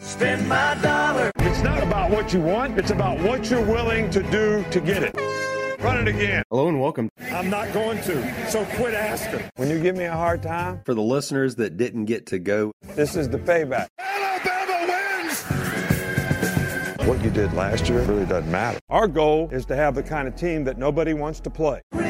Spend my dollar. It's not about what you want, it's about what you're willing to do to get it. Run it again. Hello and welcome. I'm not going to, so quit asking. When you give me a hard time, For the listeners that didn't get to go, this is the payback. Alabama wins! What you did last year really doesn't matter. Our goal is to have the kind of team that nobody wants to play. All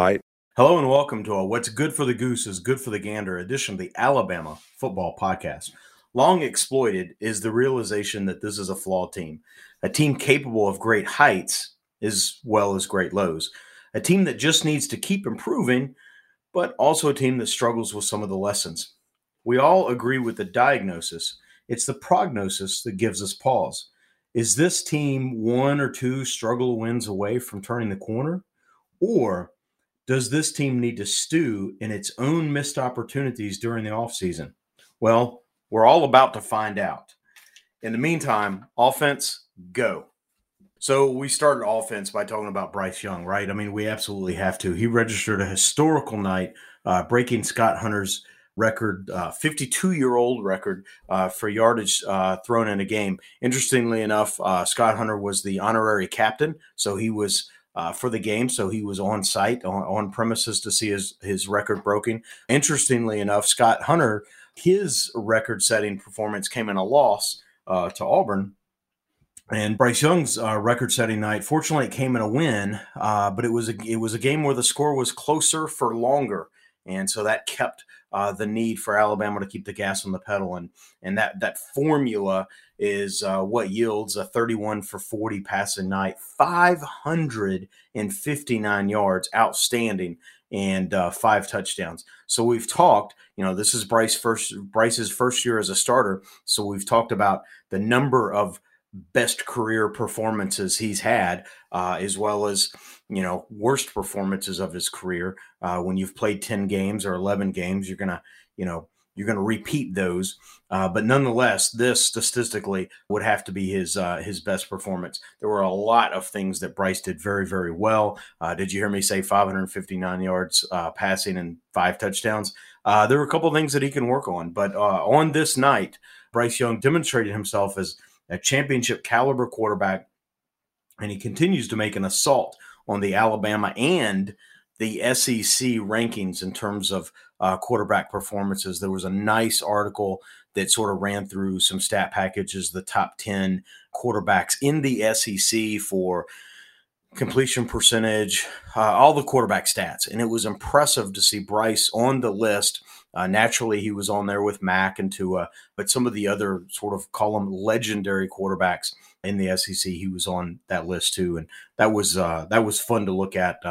right. Hello and welcome to a What's Good for the Goose is Good for the Gander edition of the Alabama Football Podcast. Long exploited is the realization that this is a flawed team, a team capable of great heights as well as great lows, a team that just needs to keep improving, but also a team that struggles with some of the lessons. We all agree with the diagnosis. It's the prognosis that gives us pause. Is this team one or two struggle wins away from turning the corner? Or does this team need to stew in its own missed opportunities during the offseason? Well, we're all about to find out. In the meantime, offense, go. So we started offense by talking about Bryce Young, right? I mean, we absolutely have to. He registered a historical night, uh, breaking Scott Hunter's record, 52 year old record uh, for yardage uh, thrown in a game. Interestingly enough, uh, Scott Hunter was the honorary captain, so he was. Uh, for the game, so he was on site on, on premises to see his his record broken. Interestingly enough, Scott Hunter, his record-setting performance came in a loss uh, to Auburn, and Bryce Young's uh, record-setting night, fortunately, it came in a win, uh, but it was a, it was a game where the score was closer for longer, and so that kept uh, the need for Alabama to keep the gas on the pedal, and and that that formula is uh, what yields a 31 for 40 passing night, 559 yards, outstanding, and uh, five touchdowns. So we've talked, you know, this is Bryce first Bryce's first year as a starter, so we've talked about the number of best career performances he's had, uh, as well as you know worst performances of his career. Uh, when you've played ten games or eleven games, you're gonna you know you're gonna repeat those. Uh, but nonetheless, this statistically would have to be his uh, his best performance. There were a lot of things that Bryce did very very well. Uh, did you hear me say 559 yards uh, passing and five touchdowns? there were a couple things that he can work on, but on this night, Bryce Young demonstrated himself as a championship caliber quarterback, and he continues to make an assault on the Alabama and the SEC rankings in terms of uh, quarterback performances. There was a nice article that sort of ran through some stat packages, the top 10 quarterbacks in the SEC for completion percentage, uh, all the quarterback stats. And it was impressive to see Bryce on the list. Uh, naturally, he was on there with Mac and Tua, but some of the other sort of call them legendary quarterbacks in the SEC, he was on that list too, and that was uh, that was fun to look at.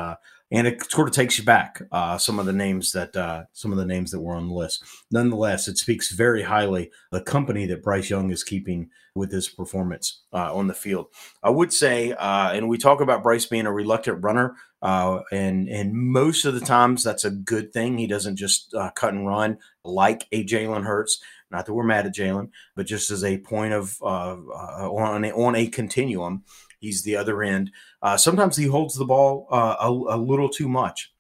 And it sort of takes you back uh, some of the names that uh, some of the names that were on the list. Nonetheless, it speaks very highly the company that Bryce Young is keeping with his performance uh, on the field. I would say, uh, and we talk about Bryce being a reluctant runner, uh, and and most of the times that's a good thing. He doesn't just uh, cut and run like a Jalen Hurts. Not that we're mad at Jalen, but just as a point of on a, on a continuum. He's the other end. Uh, sometimes he holds the ball uh, a, a, little too much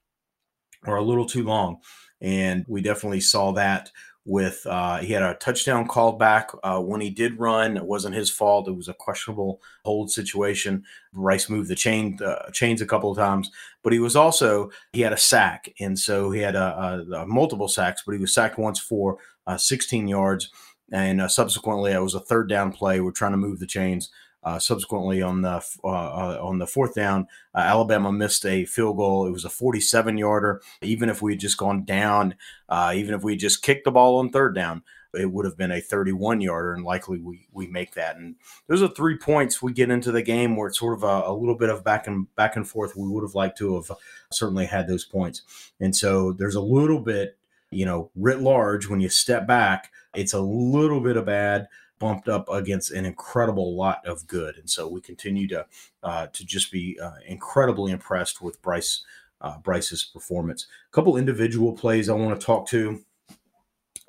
or a little too long. And we definitely saw that with uh, he had a touchdown called back uh, when he did run. It wasn't his fault. It was a questionable hold situation. Bryce moved the chain chains a couple of times, but he was also he had a sack, and so he had a, a, a multiple sacks. But he was sacked once for uh, 16 yards, and uh, subsequently it was a third down play. We're trying to move the chains. Uh, subsequently, on the uh, uh, on the fourth down, uh, Alabama missed a field goal. It was a 47 yarder. Even if we had just gone down, uh, even if we just kicked the ball on third down, it would have been a 31 yarder, and likely we we make that. And those are three points we get into the game where it's sort of a, a little bit of back and back and forth. We would have liked to have certainly had those points, and so there's a little bit, you know, writ large when you step back, it's a little bit of bad bumped up against an incredible lot of good, and so we continue to uh, to just be uh, incredibly impressed with Bryce uh, Bryce's performance. A couple individual plays I want to talk to,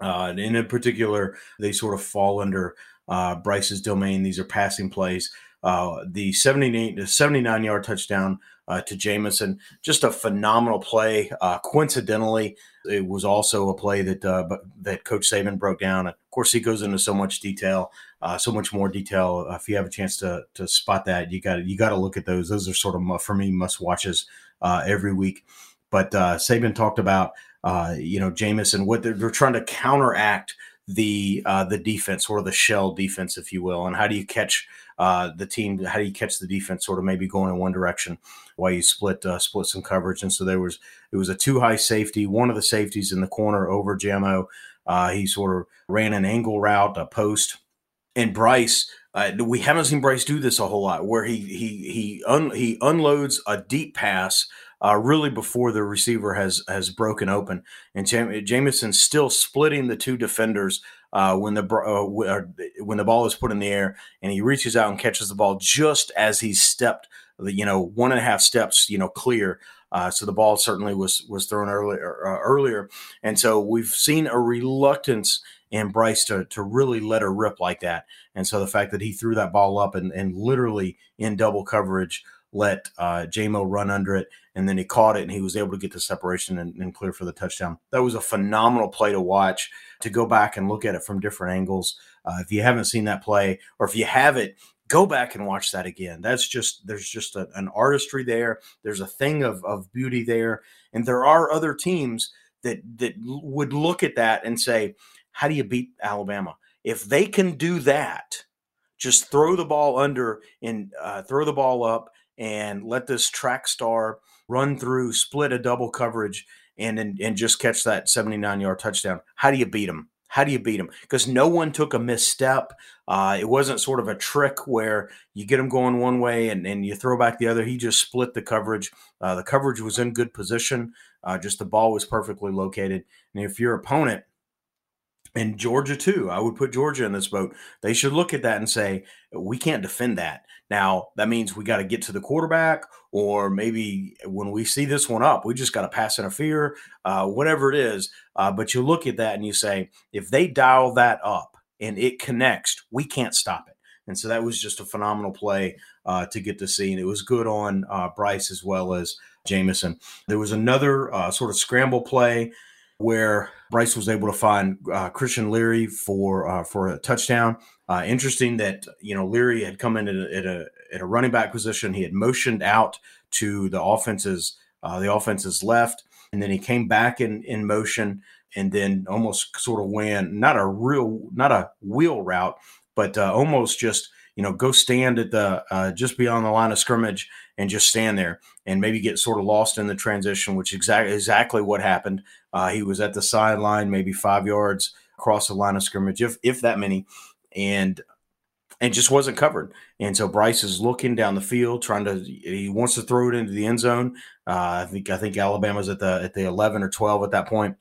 uh, and in particular, they sort of fall under uh, Bryce's domain. These are passing plays. Uh, the 78 79 yard touchdown uh, to Jameson. Just a phenomenal play. Uh, coincidentally, it was also a play that uh, that Coach Saban broke down. Of course, he goes into so much detail, uh, so much more detail. Uh, if you have a chance to to spot that, you got you got to look at those. Those are sort of for me must watches every week. But Saban talked about you know Jameson what they're, they're trying to counteract the uh, the defense or the shell defense, if you will, and how do you catch uh, the team? How do you catch the defense sort of maybe going in one direction while you split uh, split some coverage? And so there was it was a two high safety, one of the safeties in the corner over Jamo. Uh, he sort of ran an angle route, a post, and Bryce. Uh, we haven't seen Bryce do this a whole lot, where he he he un, he unloads a deep pass uh, really before the receiver has has broken open. And Jam- Jameson's still splitting the two defenders uh, when the uh, when the ball is put in the air, and he reaches out and catches the ball just as he stepped, you know, one and a half steps, you know, clear. Uh, so the ball certainly was was thrown earlier uh, earlier, and so we've seen a reluctance in Bryce to to really let her rip like that. And so the fact that he threw that ball up and, and literally in double coverage let uh, Jamo run under it, and then he caught it and he was able to get the separation and, and, clear for the touchdown. That was a phenomenal play to watch. To go back and look at it from different angles. Uh, if you haven't seen that play, or if you have it, go back and watch that again. That's just there's just a, an artistry there. There's a thing of of beauty there, and there are other teams that that would look at that and say, "How do you beat Alabama?" If they can do that, just throw the ball under and uh, throw the ball up and let this track star run through, split a double coverage, and and, and just catch that 79 yard touchdown. How do you beat them? How do you beat them? Because no one took a misstep. Uh, it wasn't sort of a trick where you get them going one way and, and you throw back the other. He just split the coverage. Uh, the coverage was in good position. Uh, just the ball was perfectly located. And if your opponent and Georgia too. I would put Georgia in this boat. They should look at that and say, we can't defend that. Now, that means we got to get to the quarterback, or maybe when we see this one up, we just got to pass interfere, uh, whatever it is. Uh, but you look at that and you say, if they dial that up and it connects, we can't stop it. And so that was just a phenomenal play uh, to get to see. And it was good on uh, Bryce as well as Jameson. There was another uh, sort of scramble play where Bryce was able to find uh, Christian Leary for uh, for a touchdown. Uh, interesting that you know Leary had come in at a, at a, at a running back position. He had motioned out to the offense's uh, the offense's left, and then he came back in in motion, and then almost sort of went not a real not a wheel route, but uh, almost just you know go stand at the uh, just beyond the line of scrimmage and just stand there and maybe get sort of lost in the transition, which exactly exactly what happened. Uh, he was at the sideline, maybe five yards across the line of scrimmage, if if that many, and and just wasn't covered. And so Bryce is looking down the field, trying to he wants to throw it into the end zone. Uh, I think I think Alabama's at the at the eleven or twelve at that point,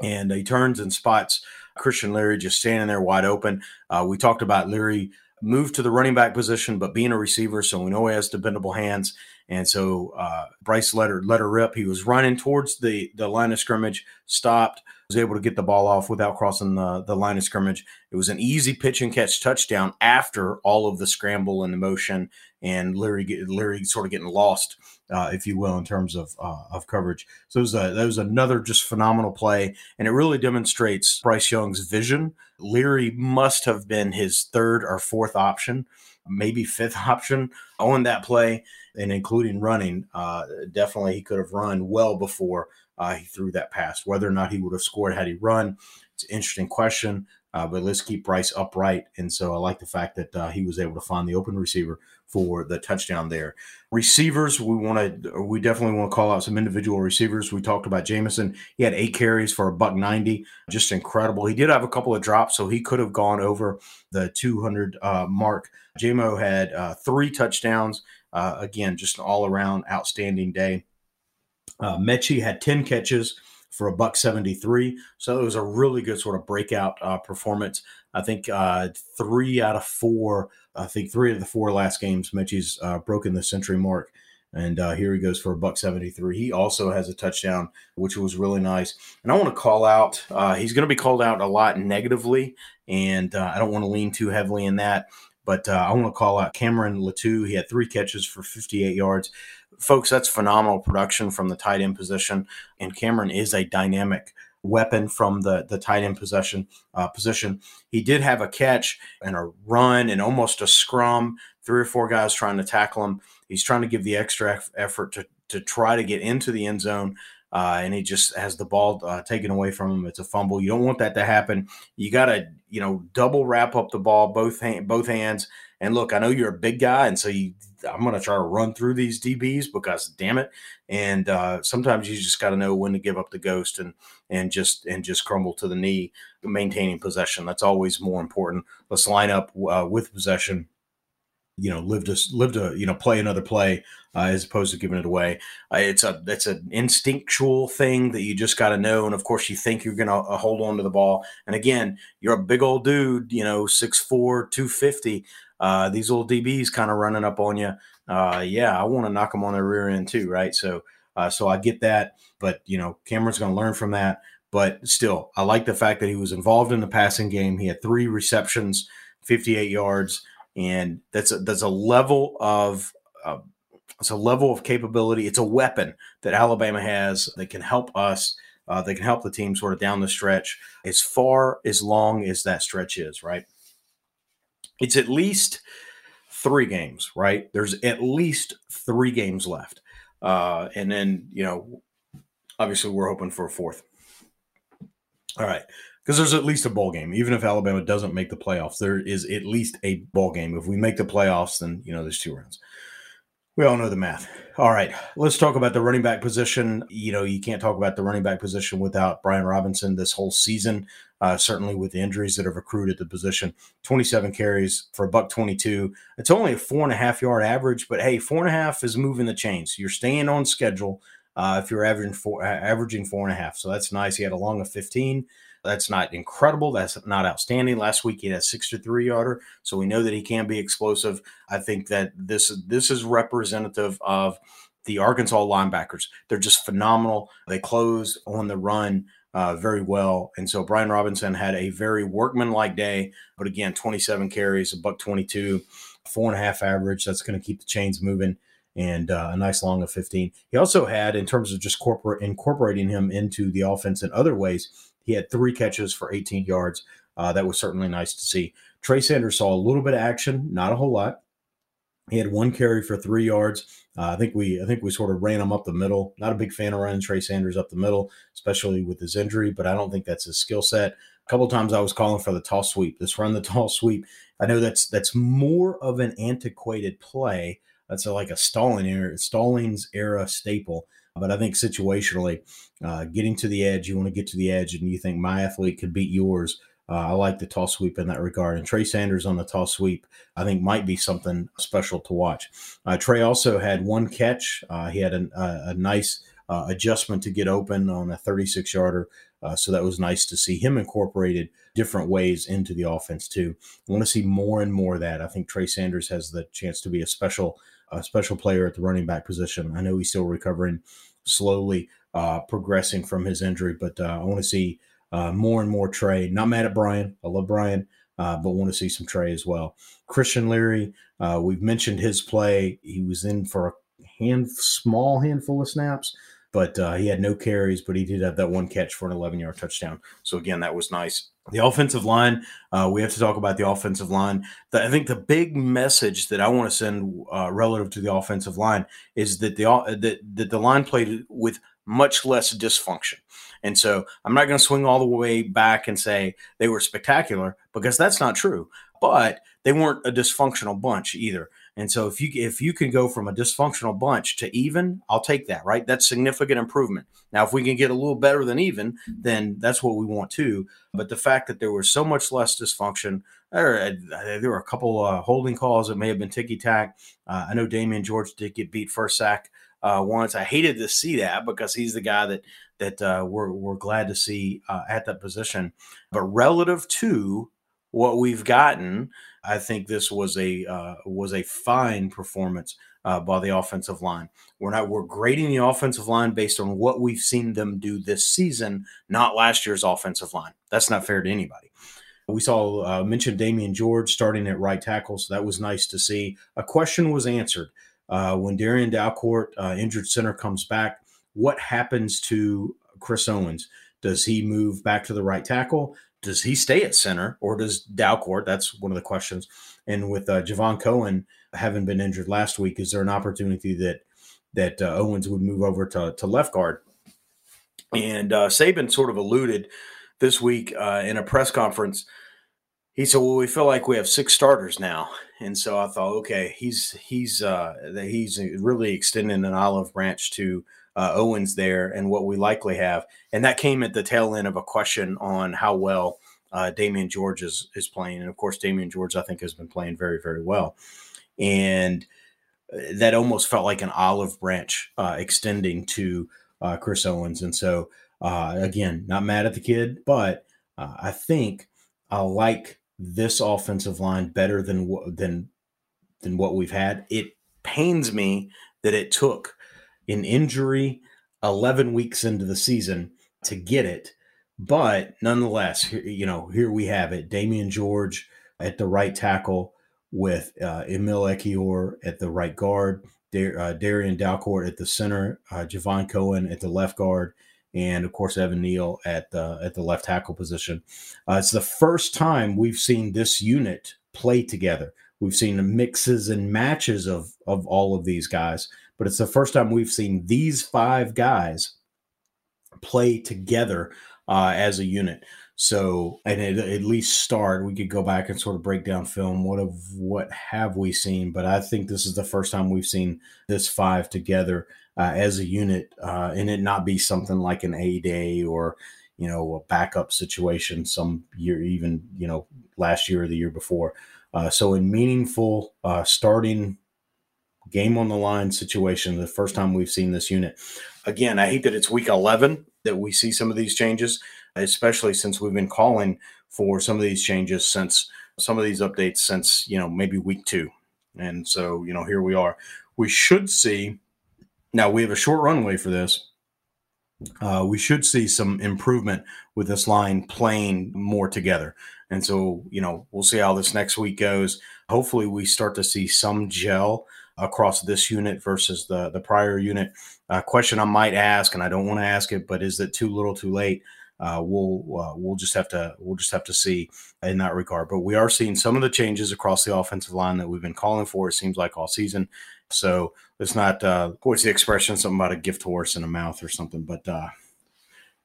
and he turns and spots Christian Leary just standing there wide open. Uh, we talked about Leary moved to the running back position, but being a receiver, so we know he has dependable hands. And so uh, Bryce let her let her rip. He was running towards the the line of scrimmage, stopped, was able to get the ball off without crossing the, the line of scrimmage. It was an easy pitch and catch touchdown after all of the scramble and the motion and Leary Leary sort of getting lost, uh, if you will, in terms of uh, of coverage. So it was a, that was another just phenomenal play, and it really demonstrates Bryce Young's vision. Leary must have been his third or fourth option, maybe fifth option on that play, and including running. Uh, definitely, he could have run well before uh, he threw that pass. Whether or not he would have scored had he run, it's an interesting question. Uh, but let's keep Bryce upright. And so I like the fact that uh, he was able to find the open receiver for the touchdown there. Receivers, we want to, we definitely want to call out some individual receivers. We talked about Jameson. He had eight carries for a buck 90, just incredible. He did have a couple of drops, so he could have gone over the 200 uh, mark. Jamo had uh, three touchdowns. Uh, again, just an all around outstanding day. Uh, Metchie had 10 catches for a buck 73. So it was a really good sort of breakout uh, performance. I think uh, three out of four, I think three of the four last games, Metchie's uh, broken the century mark. And uh, here he goes for a buck 73. He also has a touchdown, which was really nice. And I want to call out, uh, he's going to be called out a lot negatively, and uh, I don't want to lean too heavily in that But I want to call out Cameron Latu. He had three catches for 58 yards. Folks, that's phenomenal production from the tight end position. And Cameron is a dynamic weapon from the the tight end possession uh, position. He did have a catch and a run and almost a scrum. Three or four guys trying to tackle him. He's trying to give the extra effort to to try to get into the end zone. Uh, and he just has the ball uh, taken away from him. It's a fumble. You don't want that to happen. You got to, you know, double wrap up the ball both hand, both hands. And look, I know you're a big guy, and so you, I'm going to try to run through these DBs because, damn it. And uh, sometimes you just got to know when to give up the ghost and and just and just crumble to the knee, maintaining possession. That's always more important. Let's line up uh, with possession you know live to live to you know play another play uh, as opposed to giving it away. Uh, it's a it's an instinctual thing that you just got to know, and of course you think you're going to uh, hold on to the ball. And again, you're a big old dude, you know, 6'4", 250. Uh, these little DBs kind of running up on you. Uh, yeah, I want to knock them on their rear end too, right? So uh, so I get that, but you know Cameron's going to learn from that. But still, I like the fact that he was involved in the passing game. He had three receptions, 58 yards and that's a, that's a level of uh, it's a level of capability. It's a weapon that Alabama has that can help us. Uh, that can help the team sort of down the stretch as far as long as that stretch is. Right. It's at least three games. Right. There's at least three games left, uh, and then you know, obviously we're hoping for a fourth. All right because there's at least a bowl game. Even if Alabama doesn't make the playoffs, there is at least a bowl game. If we make the playoffs, then you know there's two rounds. We all know the math. All right, let's talk about the running back position. You know, you can't talk about the running back position without Brian Robinson this whole season. Uh, certainly with the injuries that have accrued at the position, 27 carries for a buck 22. It's only a four and a half yard average, but hey, four and a half is moving the chains. You're staying on schedule uh, if you're averaging four, averaging four and a half. So that's nice. He had a long of 15. That's not incredible. That's not outstanding. Last week he had a 63 yarder, so we know that he can be explosive. I think that this this is representative of the Arkansas linebackers. They're just phenomenal. They close on the run uh, very well, and so Brian Robinson had a very workmanlike day. But again, 27 carries, a buck 22, four and a half average. That's going to keep the chains moving and uh, a nice long of 15. He also had, in terms of just corporate incorporating him into the offense in other ways, he had three catches for 18 yards. Uh, that was certainly nice to see. Trey Sanders saw a little bit of action, not a whole lot. He had one carry for three yards. Uh, I think we I think we sort of ran him up the middle. Not a big fan of running Trey Sanders up the middle, especially with his injury, but I don't think that's his skill set. A couple times I was calling for the toss sweep. Let's run the toss sweep. I know that's that's more of an antiquated play. That's a, like a Stalling era, Stallings era staple. But I think situationally, uh, getting to the edge, you want to get to the edge, and you think my athlete could beat yours. Uh, I like the toss sweep in that regard. And Trey Sanders on the toss sweep, I think, might be something special to watch. Uh, Trey also had one catch. Uh, he had a, a nice uh, adjustment to get open on a 36 yarder. Uh, so that was nice to see him incorporated different ways into the offense too. I want to see more and more of that. I think Trey Sanders has the chance to be a special, a special player at the running back position. I know he's still recovering slowly uh, progressing from his injury. But uh, I want to see uh, more and more Trey. Not mad at Brian. I love Brian, uh, but want to see some Trey as well. Christian Leary, uh, we've mentioned his play. He was in for a hand, small handful of snaps, but uh, he had no carries, but he did have that one catch for an 11 yard touchdown. So again, that was nice. The offensive line, uh, we have to talk about the offensive line. The, I think the big message that I want to send uh, relative to the offensive line is that the that, that the line played with much less dysfunction. And so I'm not going to swing all the way back and say they were spectacular because that's not true. But they weren't a dysfunctional bunch either. And so if you if you can go from a dysfunctional bunch to even, I'll take that, right? That's significant improvement. Now, if we can get a little better than even, then that's what we want too. But the fact that there was so much less dysfunction, there, there were a couple uh, holding calls that may have been ticky tack. Uh, I know Damieon George did get beat first sack uh, once. I hated to see that because he's the guy that that uh, we're we're glad to see uh, at that position. But relative to what we've gotten, I think this was a uh, was a fine performance uh, by the offensive line. We're not we're grading the offensive line based on what we've seen them do this season, not last year's offensive line. That's not fair to anybody. We saw uh, mentioned Damieon George starting at right tackle, so that was nice to see. A question was answered uh, when Darrian Dalcourt, uh, injured center, comes back. What happens to Chris Owens? Does he move back to the right tackle? Does he stay at center, or does Dalcourt? That's one of the questions. And with uh, Javion Cohen having been injured last week, is there an opportunity that that uh, Owens would move over to, to left guard? And uh, Saban sort of alluded this week uh, in a press conference. He said, "Well, we feel like we have six starters now," and so I thought, okay, he's he's uh, he's really extending an olive branch to uh, Owens there, and what we likely have, and that came at the tail end of a question on how well uh, Damieon George is is playing, and of course, Damieon George I think has been playing very very well, and uh, that almost felt like an olive branch uh, extending to uh, Chris Owens, and so uh, again, not mad at the kid, but uh, I think I like this offensive line better than than than what we've had. It pains me that it took an injury 11 weeks into the season to get it, but nonetheless, you know, here we have it. Damieon George at the right tackle with uh, Emil Ekiyor at the right guard, Dar- uh, Darrian Dalcourt at the center, uh, Javion Cohen at the left guard, and of course Evan Neal at the at the left tackle position. Uh, it's the first time we've seen this unit play together. We've seen the mixes and matches of of all of these guys, but it's the first time we've seen these five guys play together uh, as a unit. So, and it, at least start, we could go back and sort of break down film. What have what have we seen? But I think this is the first time we've seen this five together uh, as a unit, uh, and it not be something like an A day or you know a backup situation some year, even you know last year or the year before. Uh, so, in meaningful uh, starting game on the line situation, the first time we've seen this unit. Again, I hate that it's week eleven that we see some of these changes especially since we've been calling for some of these changes since some of these updates since, you know, maybe week two. And so, you know, here we are. We should see now we have a short runway for this. Uh, we should see some improvement with this line playing more together. And so, you know, we'll see how this next week goes. Hopefully, we start to see some gel across this unit versus the the prior unit. A question I might ask, and I don't want to ask it, but is it too little, too late? uh, we'll uh, we'll just have to we'll just have to see in that regard. But we are seeing some of the changes across the offensive line that we've been calling for. It seems like all season. So it's not uh, what's the expression? Something about a gift horse in a mouth or something. But uh,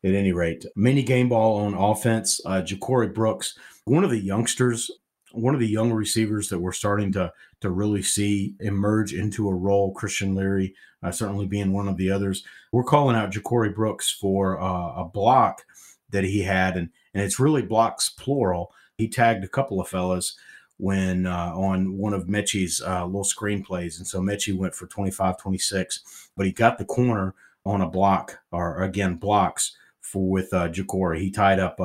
at any rate, mini game ball on offense. Uh, Ja'Corey Brooks, one of the youngsters, one of the young receivers that we're starting to to really see emerge into a role. Christian Leary uh, certainly being one of the others. We're calling out Ja'Corey Brooks for uh, a block that he had, and and it's really blocks plural. He tagged a couple of fellas when uh, on one of Metchie's uh, little screenplays, and so Metchie went for 25, 26, but he got the corner on a block, or again blocks for with uh, Ja'Corey. He tied up.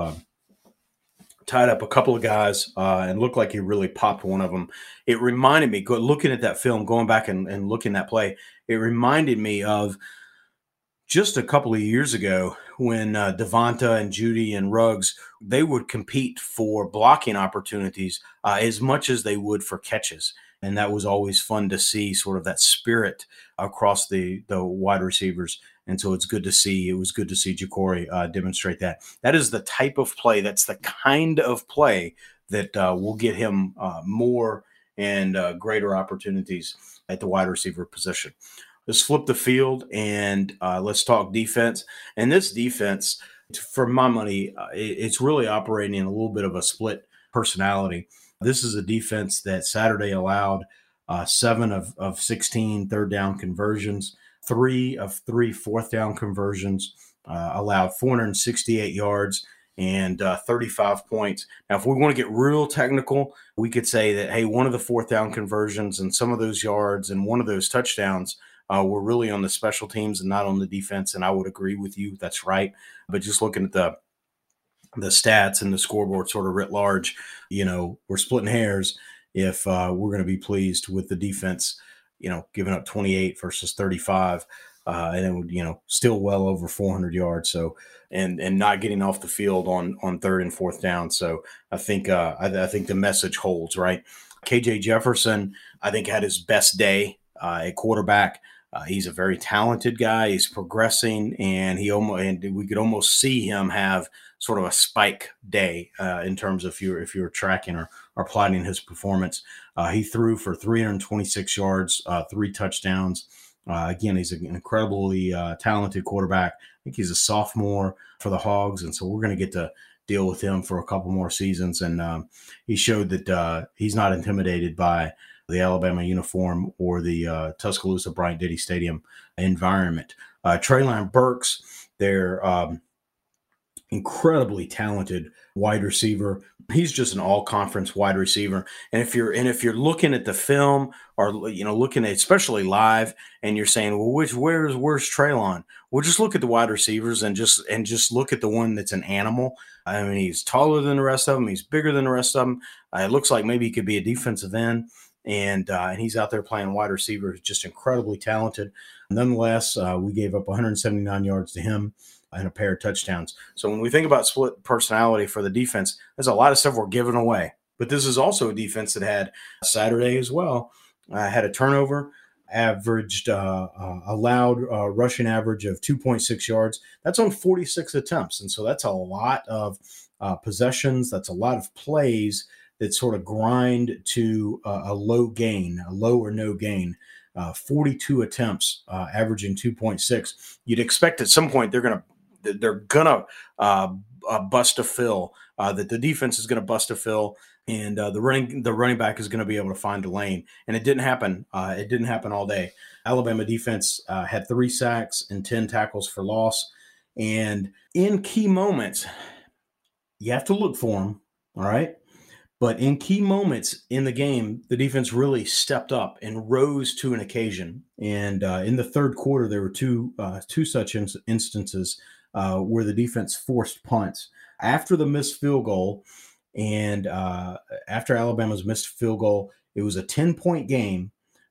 Tied up a couple of guys uh, and looked like he really popped one of them. It reminded me, looking at that film, going back and, and looking at that play, it reminded me of just a couple of years ago when uh, Devonta and Jeudy and Ruggs they would compete for blocking opportunities uh, as much as they would for catches, and that was always fun to see sort of that spirit across the the wide receivers. And so it's good to see. It was good to see Ja'Corey uh, demonstrate that. That is the type of play. That's the kind of play that uh, will get him uh, more and uh, greater opportunities at the wide receiver position let's flip the field and uh, let's talk defense. And this defense, for my money, uh, it's really operating in a little bit of a split personality. This is a defense that Saturday allowed seven of, of 16 third down conversions, three of three fourth down conversions, uh, allowed 468 yards and uh, 35 points. Now, if we want to get real technical, we could say that, hey, one of the fourth down conversions and some of those yards and one of those touchdowns uh, we're really on the special teams and not on the defense. And I would agree with you. That's right. But just looking at the the stats and the scoreboard sort of writ large, you know, we're splitting hairs if uh, we're going to be pleased with the defense, you know, giving up 28 versus 35. uh, and it would, you know still well over 400 yards. So and and not getting off the field on on third and fourth down. So I think uh, I, I think the message holds right. KJ Jefferson, I think had his best day uh, at quarterback. Uh, he's a very talented guy. He's progressing, and he almost and we could almost see him have sort of a spike day uh, in terms of if you're if you're tracking or, or plotting his performance. Uh, he threw for 326 yards, uh, three touchdowns. Uh, again, he's an incredibly uh, talented quarterback. I think he's a sophomore for the Hogs, and so we're going to get to deal with him for a couple more seasons. And um, he showed that uh, he's not intimidated by the Alabama uniform or the uh, Tuscaloosa Bryant Denny Stadium environment. Uh, Treylon Burks, their um, incredibly talented wide receiver. He's just an all-conference wide receiver. And if you're and if you're looking at the film or you know looking at especially live, and you're saying, well, which where's where's Treylon? Well, just look at the wide receivers and just and just look at the one that's an animal. I mean, he's taller than the rest of them. He's bigger than the rest of them. Uh, it looks like maybe he could be a defensive end and uh, and he's out there playing wide receiver, just incredibly talented. Nonetheless, uh, we gave up 179 yards to him and a pair of touchdowns. So when we think about split personality for the defense, there's a lot of stuff we're giving away. But this is also a defense that had Saturday as well. Uh, had a turnover, averaged uh, uh, allowed uh, rushing average of 2.6 yards. That's on 46 attempts, and so that's a lot of uh, possessions. That's a lot of plays that sort of grind to a low gain, a low or no gain. Uh, 42 attempts, uh, averaging 2.6. You'd expect at some point they're gonna they're gonna uh, uh, bust a fill. Uh, that the defense is going to bust a fill, and the running the running back is going to be able to find a lane. And it didn't happen. it didn't happen all day. Alabama defense had three sacks and 10 tackles for loss. And in key moments, you have to look for them. All right. But in key moments in the game, the defense really stepped up and rose to an occasion. And uh, in the third quarter, there were two uh, two such in- instances uh, where the defense forced punts after the missed field goal, and uh, after Alabama's missed field goal, it was a ten point game.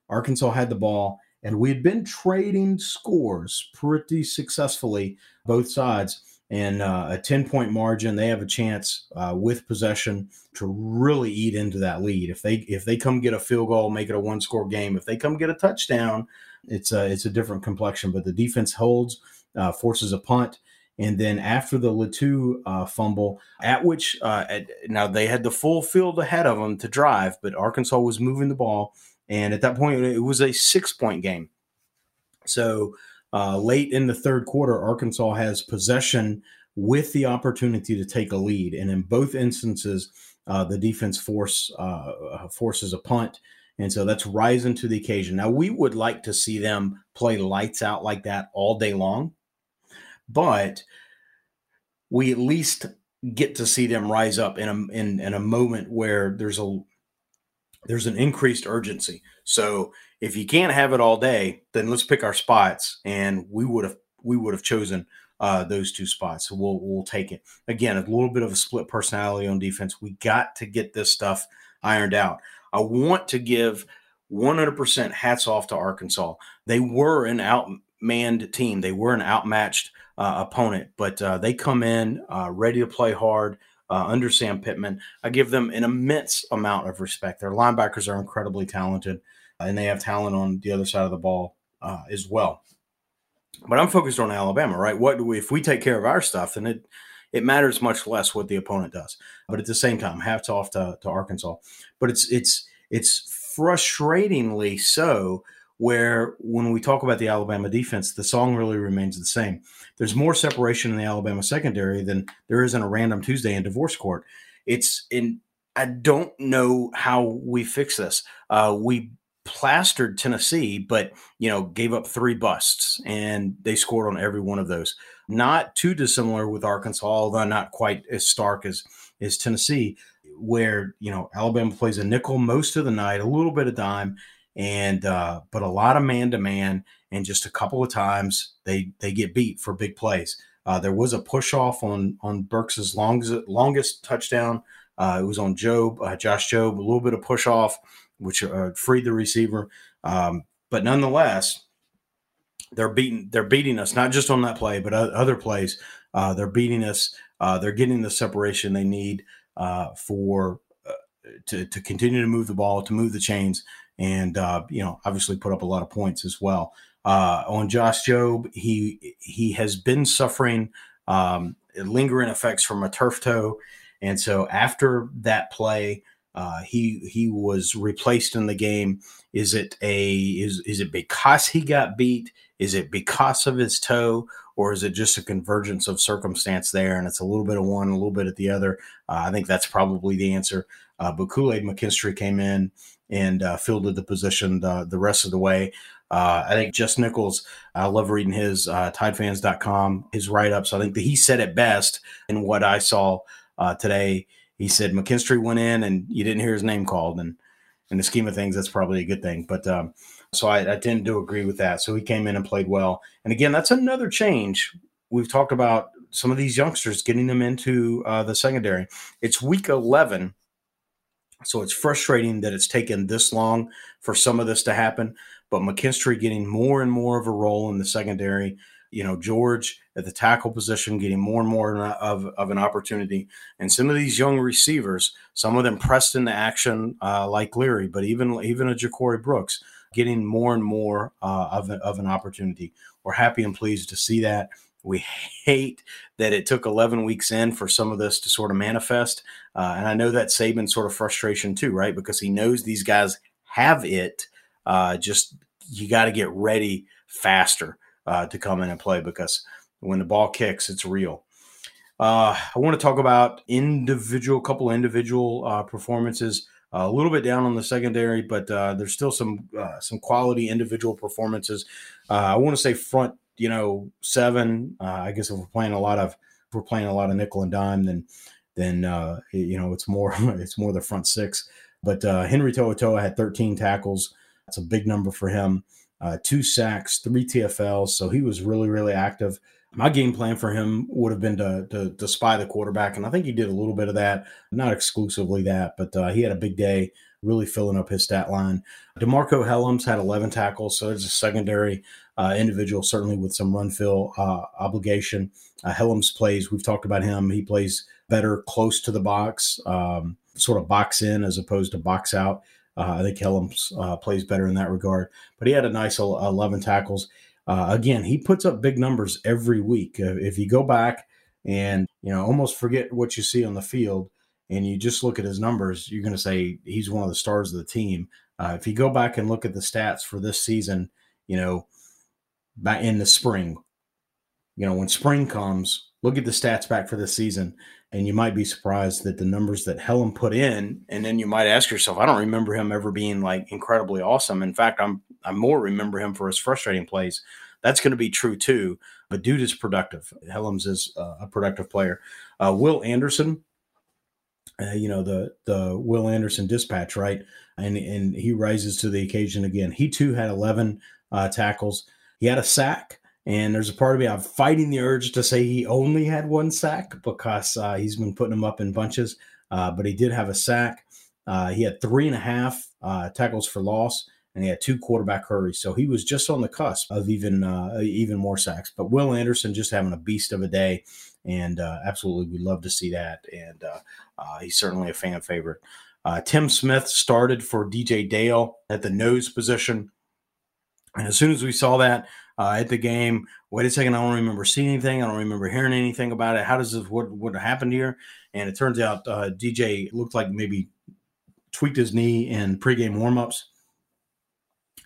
Arkansas had the ball, and we had been trading scores pretty successfully, both sides and uh, a 10 point margin. They have a chance uh, with possession to really eat into that lead. If they if they come get a field goal make it a one score game. If they come get a touchdown it's a it's a different complexion. But the defense holds uh, forces a punt and then after the Latu uh, fumble, at which uh, at, now they had the full field ahead of them to drive, but Arkansas was moving the ball, and at that point it was a six point game. So uh, late in the third quarter, Arkansas has possession with the opportunity to take a lead, and in both instances, uh, the defense force uh, forces a punt, and so that's rising to the occasion. Now, we would like to see them play lights out like that all day long, but we at least get to see them rise up in a in, in a moment where there's a there's an increased urgency. So if you can't have it all day, then let's pick our spots, and we would have we would have chosen uh, those two spots. So we'll we'll take it again. A little bit of a split personality on defense. We got to get this stuff ironed out. I want to give 100% hats off to Arkansas. They were an outmanned team. They were an outmatched uh, opponent, but uh, they come in uh, ready to play hard. Uh, under Sam Pittman, I give them an immense amount of respect. Their linebackers are incredibly talented and they have talent on the other side of the ball uh, as well. But I'm focused on Alabama, right? What do we, if we take care of our stuff, then it it matters much less what the opponent does. But at the same time, hats off to, to Arkansas. But it's it's it's frustratingly so where when we talk about the Alabama defense, the song really remains the same. There's more separation in the Alabama secondary than there is in a random Tuesday in divorce court. It's in I don't know how we fix this. Uh, we plastered Tennessee, but you know gave up three busts, and they scored on every one of those. Not too dissimilar with Arkansas, although not quite as stark as as Tennessee, where you know Alabama plays a nickel most of the night, a little bit of dime, and uh, but a lot of man to man, and just a couple of times they they get beat for big plays. Uh, there was a push off on on Burks's longest longest touchdown. Uh, it was on Jobe uh, Josh Jobe, a little bit of push off which uh, freed the receiver. Um, but nonetheless, they're beating they're beating us not just on that play, but other plays. Uh, they're beating us. They're getting the separation they need for to to continue to move the ball, to move the chains, and uh, you know obviously put up a lot of points as well. Uh, on Josh Jobe, he he has been suffering um, lingering effects from a turf toe, and so after that play. Uh, he he was replaced in the game. Is it a is is it because he got beat? Is it because of his toe, or is it just a convergence of circumstance there? And it's a little bit of one, a little bit of the other. Uh, I think that's probably the answer. Uh, but Kool Aid McKinstry came in and uh, fielded the position the, the rest of the way. Uh, I think Jess Nicholas, I love reading his uh, tidefans.com, his write ups. I think that he said it best in what I saw uh, today he said McKinstry went in and you didn't hear his name called. And in the scheme of things, that's probably a good thing. But um, so I, I tend to agree with that. So he came in and played well. And again, that's another change. We've talked about some of these youngsters getting them into uh, the secondary. It's week 11. So it's frustrating that it's taken this long for some of this to happen. But McKinstry getting more and more of a role in the secondary you know, George at the tackle position getting more and more of, of an opportunity. And some of these young receivers, some of them pressed into action uh, like Leary, but even even a Ja'Corey Brooks getting more and more uh, of, a, of an opportunity. We're happy and pleased to see that. We hate that it took 11 weeks in for some of this to sort of manifest. Uh, and I know that Saban's sort of frustration too, right? Because he knows these guys have it. Uh, just you got to get ready faster uh, to come in and play because when the ball kicks, it's real. Uh, I want to talk about individual, couple individual uh, performances. Uh, a little bit down on the secondary, but there's still some some quality individual performances. I want to say front, you know, seven. I guess if we're playing a lot of if we're playing a lot of nickel and dime, then then you know it's more it's more the front six. But uh, Henry To'oTo'o had 13 tackles. That's a big number for him uh, two sacks, three TFLs. So he was really, really active. My game plan for him would have been to, to, to spy the quarterback, and I think he did a little bit of that, not exclusively that, but uh, he had a big day, really filling up his stat line. DeMarcco Hellams had 11 tackles, so it's a secondary uh, individual, certainly with some run fill uh, obligation. Uh, Hellams plays, we've talked about him. He plays better close to the box, um, sort of box in as opposed to box out. Uh, I think Hellams uh, plays better in that regard, but he had a nice 11 tackles. Uh, again, he puts up big numbers every week. If you go back and you know almost forget what you see on the field, and you just look at his numbers, you're going to say he's one of the stars of the team. If you go back and look at the stats for this season, you know, back in the spring, you know, when spring comes, look at the stats back for this season and you might be surprised that the numbers that Helen put in, and then you might ask yourself, I don't remember him ever being like incredibly awesome. In fact, I'm I more remember him for his frustrating plays. That's going to be true too. But dude is productive. Hellams is uh, a productive player. Uh, Will Anderson, uh, you know the the Will Anderson dispatch, right? And and he rises to the occasion again. He too had 11 uh, tackles. He had a sack. And there's a part of me I'm fighting the urge to say he only had one sack because uh, he's been putting them up in bunches. Uh, but he did have a sack. Uh, he had three and a half uh, tackles for loss, and he had two quarterback hurries. So he was just on the cusp of even uh, even more sacks. But Will Anderson just having a beast of a day, and uh, absolutely we love to see that. And he's certainly a fan favorite. Tim Smith started for DJ Dale at the nose position. And as soon as we saw that, uh, at the game. Wait a second, I don't remember seeing anything. I don't remember hearing anything about it. How does this what what happened here? And it turns out uh, DJ looked like maybe tweaked his knee in pregame warmups.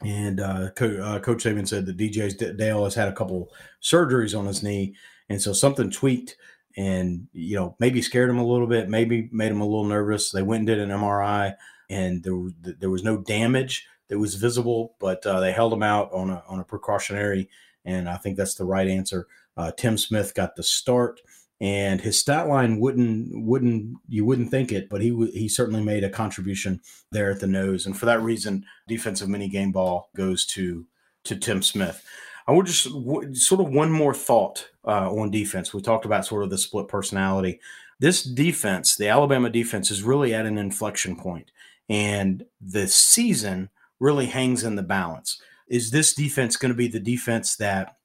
And uh, Co- uh, Coach Saban said that DJ's Dale has had a couple surgeries on his knee, and so something tweaked, and you know maybe scared him a little bit, maybe made him a little nervous. They went and did an MRI, and there there was no damage that was visible, but uh, they held him out on a on a precautionary, and I think that's the right answer. Uh, Tim Smith got the start, and his stat line wouldn't wouldn't you wouldn't think it, but he he certainly made a contribution there at the nose, and for that reason, defensive mini game ball goes to to Tim Smith. I would just w- sort of one more thought uh, on defense. We talked about sort of the split personality. This defense, the Alabama defense, is really at an inflection point, and the season really hangs in the balance. is this defense going to be the defense that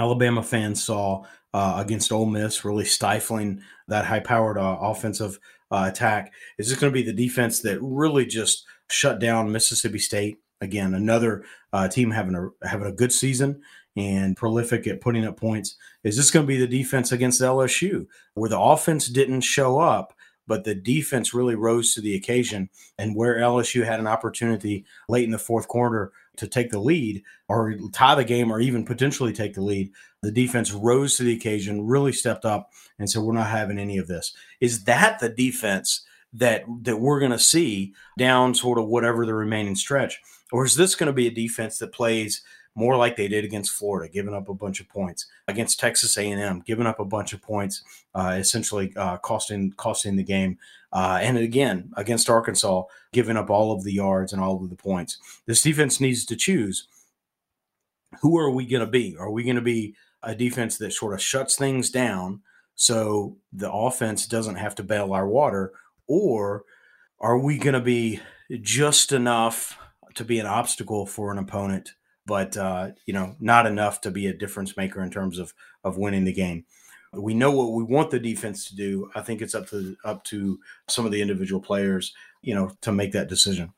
Alabama fans saw uh, against Ole Miss, really stifling that high-powered uh, offensive uh, attack? Is this going to be the defense that really just shut down Mississippi State? Again, another uh, team having a having a good season and prolific at putting up points. Is this going to be the defense against LSU, where the offense didn't show up, but the defense really rose to the occasion, and where LSU had an opportunity late in the fourth quarter to take the lead or tie the game or even potentially take the lead, the defense rose to the occasion, really stepped up, and said, "We're not having any of this." Is that the defense? that that we're going to see down sort of whatever the remaining stretch or is this going to be a defense that plays more like they did against Florida, giving up a bunch of points against Texas A&M, giving up a bunch of points, uh, essentially uh, costing costing the game, uh, and again against Arkansas, giving up all of the yards and all of the points. This defense needs to choose who are we going to be? Are we going to be a defense that sort of shuts things down so the offense doesn't have to bail our water, or are we going to be just enough to be an obstacle for an opponent? But uh, you know, not enough to be a difference maker in terms of of winning the game. We know what we want the defense to do. I think it's up to up to some of the individual players, you know, to make that decision.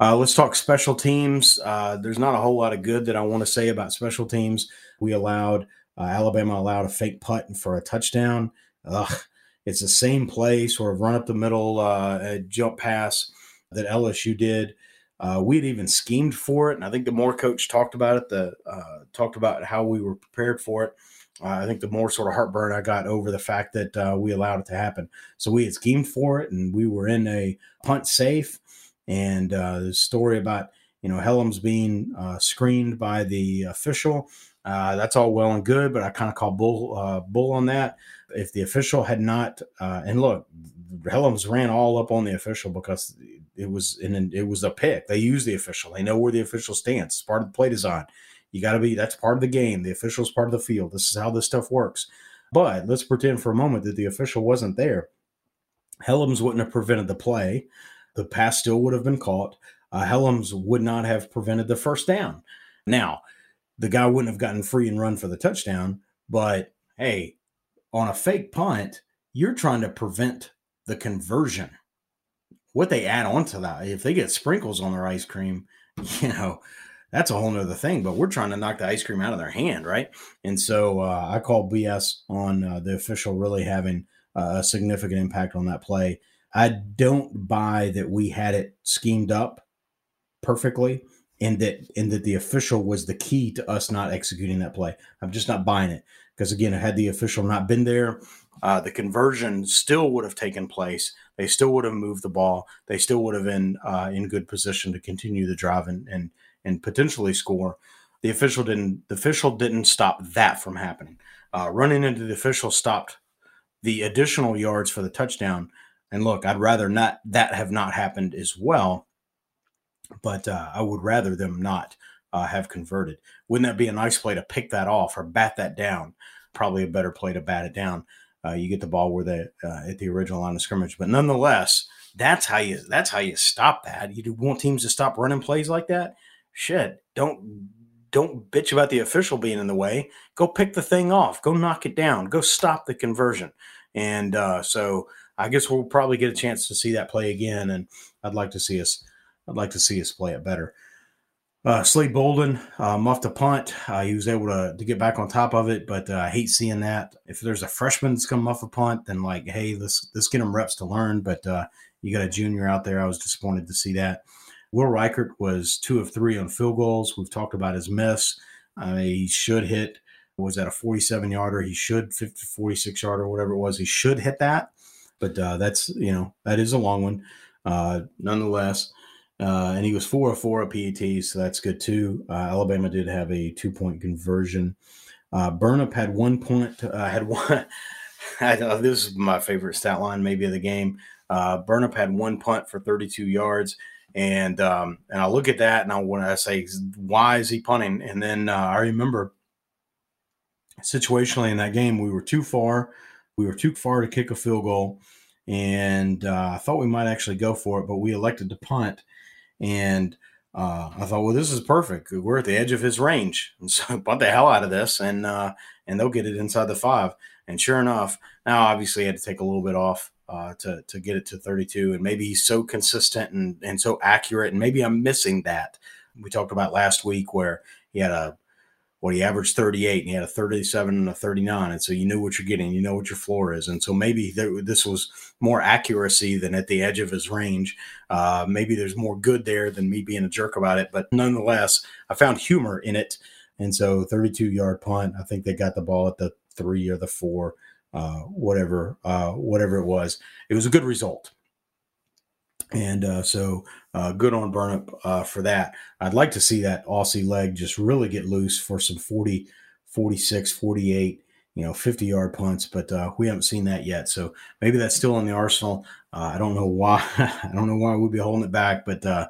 Uh, let's talk special teams. Uh, there's not a whole lot of good that I want to say about special teams. We allowed uh, Alabama allowed a fake putt for a touchdown. Ugh, it's the same play, sort of run up the middle, uh, jump pass that LSU did. Uh, we had even schemed for it, and I think the more coach talked about it, the uh, talked about how we were prepared for it. Uh, I think the more sort of heartburn I got over the fact that uh, we allowed it to happen. So we had schemed for it, and we were in a punt safe. And uh, the story about you know Helms being uh, screened by the official, Uh, that's all well and good, but I kind of call bull uh, bull on that. If the official had not, uh, and look, Helms ran all up on the official because it was in it was a pick. They use the official. They know where the official stands. It's part of the play design. You got to be that's part of the game. The official is part of the field. This is how this stuff works. But let's pretend for a moment that the official wasn't there. Helms wouldn't have prevented the play. The pass still would have been caught. Uh, Helms would not have prevented the first down. Now, the guy wouldn't have gotten free and run for the touchdown. But hey, on a fake punt, you're trying to prevent the conversion what they add on to that, if they get sprinkles on their ice cream, you know, that's a whole nother thing. But we're trying to knock the ice cream out of their hand, right? And so uh, I call BS on uh, the official really having uh, a significant impact on that play. I don't buy that we had it schemed up perfectly and that and that the official was the key to us not executing that play. I'm just not buying it because again, had the official not been there, uh, the conversion still would have taken place. They still would have moved the ball. They still would have been uh, in good position to continue the drive and, and and potentially score. The official didn't. The official didn't stop that from happening. Uh, running into the official stopped the additional yards for the touchdown. And look, I'd rather not that have not happened as well, but uh, I would rather them not uh, have converted. Wouldn't that be a nice play to pick that off or bat that down? Probably a better play to bat it down uh, you get the ball where they uh, at the original line of scrimmage. But nonetheless, that's how you that's how you stop that. You want teams to stop running plays like that. Shit, don't don't bitch about the official being in the way. Go pick the thing off. Go knock it down. Go stop the conversion. And uh, so I guess we'll probably get a chance to see that play again. And I'd like to see us. I'd like to see us play it better. Uh, Slade Bolden uh, muffed a punt. Uh, he was able to, to get back on top of it, but uh, I hate seeing that. If there's a freshman that's to muff a punt, then like, hey, let's let's get him reps to learn. But uh, you got a junior out there. I was disappointed to see that. Will Reichard was two of three on field goals. We've talked about his miss. Uh, he should hit. Was that a 47 yarder? He should 50, 46 yarder, whatever it was. He should hit that. But that's you know that is a long one. nonetheless. Uh, and he was four of four at PAT, so that's good too. Uh, Alabama did have a two point conversion. Uh, Burnip had one point, uh, had one. I, this is my favorite stat line, maybe of the game. Uh, Burnip had one punt for 32 yards, and um, and I look at that and I want to say, why is he punting? And then uh, I remember situationally in that game, we were too far. We were too far to kick a field goal, and uh, I thought we might actually go for it, but we elected to punt and uh, I thought, well, this is perfect. We're at the edge of his range, and so bunt the hell out of this, and uh, and they'll get it inside the five. And sure enough, now obviously he had to take a little bit off uh, to to get it to 32, and maybe he's so consistent and and so accurate, and maybe I'm missing that. We talked about last week where he had a what he averaged 38 and he had a 37 and a 39 and so you knew what you're getting you know what your floor is and so maybe there, this was more accuracy than at the edge of his range. Uh, maybe there's more good there than me being a jerk about it but nonetheless i found humor in it and so 32 yard punt i think they got the ball at the three or the four uh, whatever uh, whatever it was. It was a good result and uh, so uh, good on Burnip uh, for that. I'd like to see that Aussie leg just really get loose for some 40, 46, 48, you know, 50 yard punts, but uh, we haven't seen that yet. So maybe that's still in the arsenal. Uh, I don't know why. I don't know why we'd be holding it back, but uh,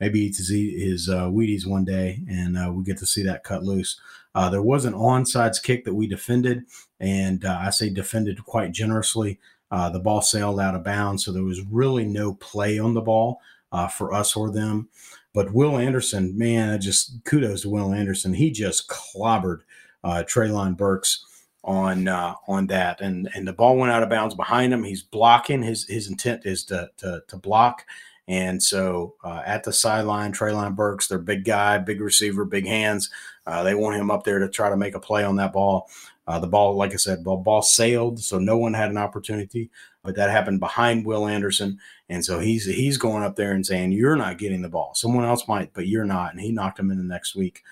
maybe to see his Wheaties one day and we get to see that cut loose. there was an onside kick that we defended, and I say defended quite generously. Uh, the ball sailed out of bounds, so there was really no play on the ball uh, for us or them. But Will Anderson, man, just kudos to Will Anderson. He just clobbered uh, Treylon Burks on uh, on that, and and the ball went out of bounds behind him. He's blocking. His his intent is to to, to block. And so uh, at the sideline, Treylon Burks, their big guy, big receiver, big hands. Uh, they want him up there to try to make a play on that ball. Uh, the ball, like I said, ball, ball sailed, so no one had an opportunity. But that happened behind Will Anderson, and so he's he's going up there and saying, "You're not getting the ball. Someone else might, but you're not." And he knocked him in the next week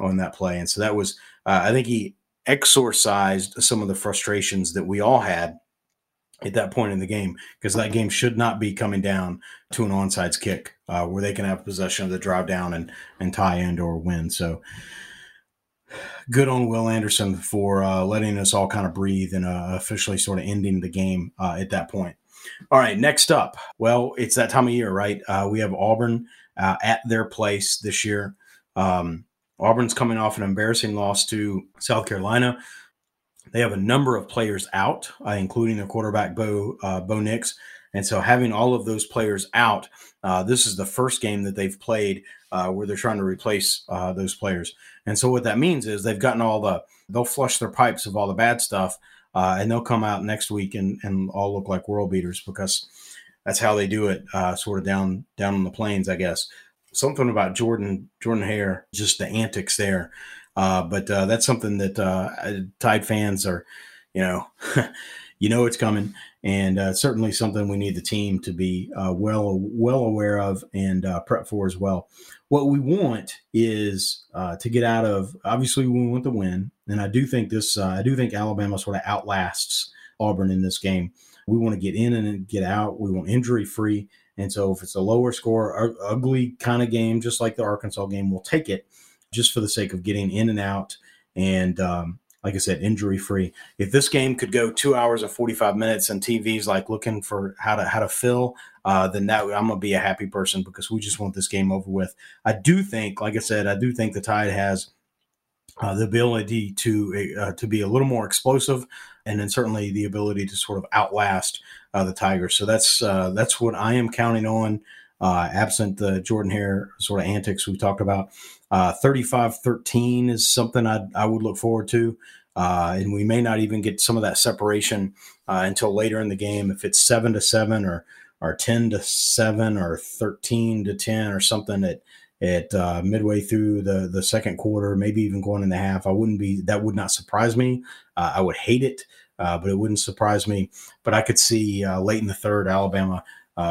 on that play. And so that was, uh, I think, he exorcised some of the frustrations that we all had at that point in the game because that game should not be coming down to an onside kick uh, where they can have possession of the drive down and and tie end or win. So good on Will Anderson for uh, letting us all kind of breathe and uh, officially sort of ending the game uh, at that point. All right, next up. Well, it's that time of year, right? Uh, we have Auburn uh, at their place this year. Um, Auburn's coming off an embarrassing loss to South Carolina. They have a number of players out, uh, including their quarterback Bo Bo Nix. And so, having all of those players out, this is the first game that they've played where they're trying to replace those players. And so what that means is they've gotten all the they'll flush their pipes of all the bad stuff, uh, and they'll come out next week and and all look like world beaters because that's how they do it, uh, sort of down down on the plains, I guess. Something about Jordan Jordan Hare, just the antics there. Uh, but uh, that's something that uh, Tide fans are, you know, you know it's coming, and uh, certainly something we need the team to be uh, well well aware of and uh, prep for as well. What we want is uh, to get out of. Obviously, we want to win, and I do think this. Uh, I do think Alabama sort of outlasts Auburn in this game. We want to get in and get out. We want injury free, and so if it's a lower score, ugly kind of game, just like the Arkansas game, we'll take it just for the sake of getting in and out and um, like I said, injury free. If this game could go two hours and 45 minutes and TV's like looking for how to how to fill, uh, then that I'm gonna be a happy person because we just want this game over with. I do think, like I said, I do think the Tide has uh, the ability to uh, to be a little more explosive, and then certainly the ability to sort of outlast uh, the Tigers. So that's uh, that's what I am counting on. Uh, absent the Jordan Hare sort of antics we talked about. Uh, 35-13 is something I, I would look forward to. Uh, and we may not even get some of that separation uh, until later in the game. If it's seven to seven or or ten to seven or thirteen to ten or something at at uh, midway through the the second quarter, maybe even going in the half, I wouldn't be that would not surprise me. Uh, I would hate it, uh, but it wouldn't surprise me. But I could see uh, late in the third, Alabama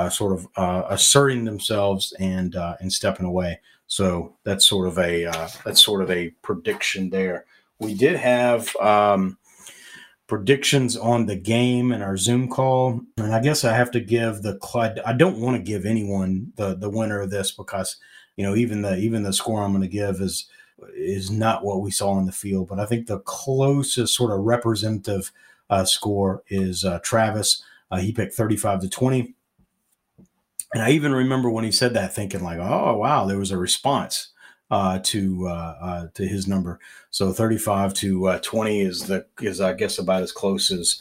sort of asserting themselves and and stepping away. So that's sort of a that's sort of a prediction there we did have um, predictions on the game in our Zoom call, and I guess I have to give the I don't want to give anyone the the winner of this because you know even the even the score I'm going to give is is not what we saw in the field, but I think the closest sort of representative uh, score is uh, Travis. Uh, he picked 35 to 20. And I even remember when he said that, thinking like, "Oh wow, there was a response." uh, to uh, uh, to his number. So 35 to uh, 20 is the is I guess about as close as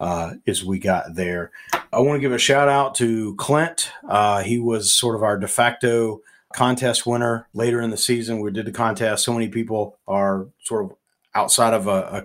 uh, we got there. I want to give a shout out to Clint. Uh, he was sort of our de facto contest winner later in the season. We did the contest. So many people are sort of outside of a, a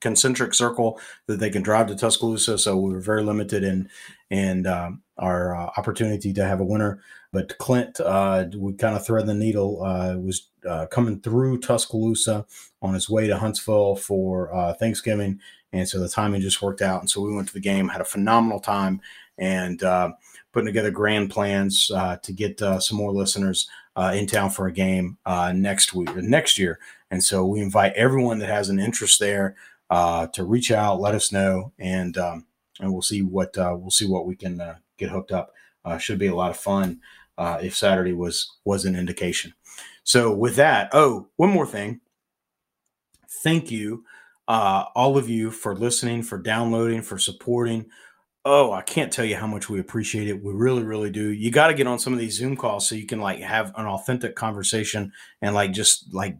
concentric circle that they can drive to Tuscaloosa. So we were very limited in in um, our uh, opportunity to have a winner. But Clint, uh, we kind of thread the needle, uh, was uh, coming through Tuscaloosa on his way to Huntsville for uh, Thanksgiving. And so the timing just worked out. And so we went to the game, had a phenomenal time, and uh, putting together grand plans to get some more listeners in town for a game next week, next year. And so we invite everyone that has an interest there to reach out, let us know, and um, and we'll see what we'll see what we can get hooked up. should be a lot of fun uh, if Saturday was was an indication. So with that, oh, one more thing. Thank you, uh, all of you, for listening, for downloading, for supporting. Oh, I can't tell you how much we appreciate it. We really, really do. You got to get on some of these Zoom calls so you can like have an authentic conversation and like just like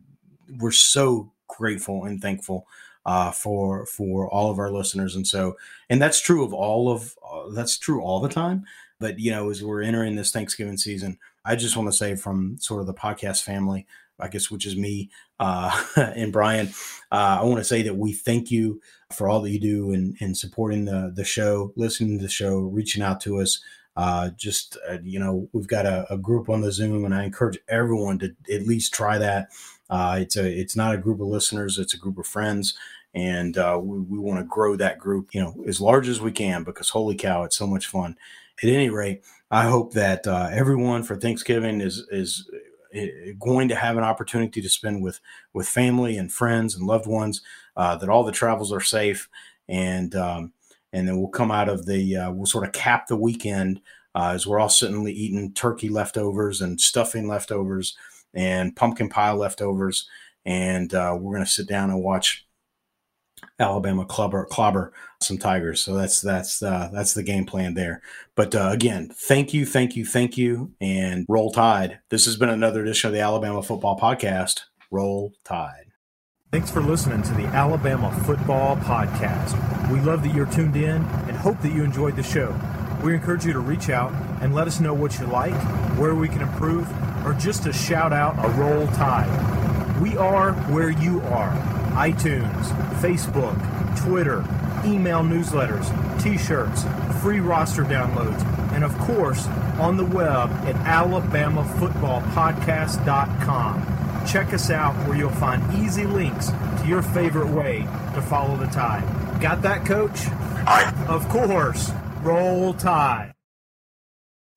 we're so grateful and thankful uh, for for all of our listeners. And so, and that's true of all of uh, that's true all the time. But you know, as we're entering this Thanksgiving season, I just want to say from sort of the podcast family, I guess, which is me uh, and Brian, uh, I want to say that we thank you for all that you do in, in supporting the the show, listening to the show, reaching out to us. Uh, just uh, you know, we've got a, a, group on the Zoom, and I encourage everyone to at least try that. Uh, it's a it's not a group of listeners; it's a group of friends, and uh, we, we want to grow that group, you know, as large as we can because holy cow, it's so much fun at any rate, I hope that uh, everyone for Thanksgiving is is uh, going to have an opportunity to spend with with family and friends and loved ones. Uh, that all the travels are safe, and um, and then we'll come out of the uh, we'll sort of cap the weekend uh, as we're all sitting eating turkey leftovers and stuffing leftovers and pumpkin pie leftovers, and uh, we're going to sit down and watch Alabama clobber clobber some Tigers. So that's that's uh, that's the game plan there. But uh, again, thank you, thank you, thank you, and roll tide. This has been another edition of the Alabama Football Podcast. Roll tide. Thanks for listening to the Alabama Football Podcast. We love that you're tuned in and hope that you enjoyed the show. We encourage you to reach out and let us know what you like, where we can improve, or just to shout out a roll tide. We are where you are iTunes, Facebook, Twitter, email newsletters, t shirts, free roster downloads, and of course on the web at alabamafootballpodcast.com. Check us out where you'll find easy links to your favorite way to follow the tide. Got that, coach? Aye. Of course. Roll tide.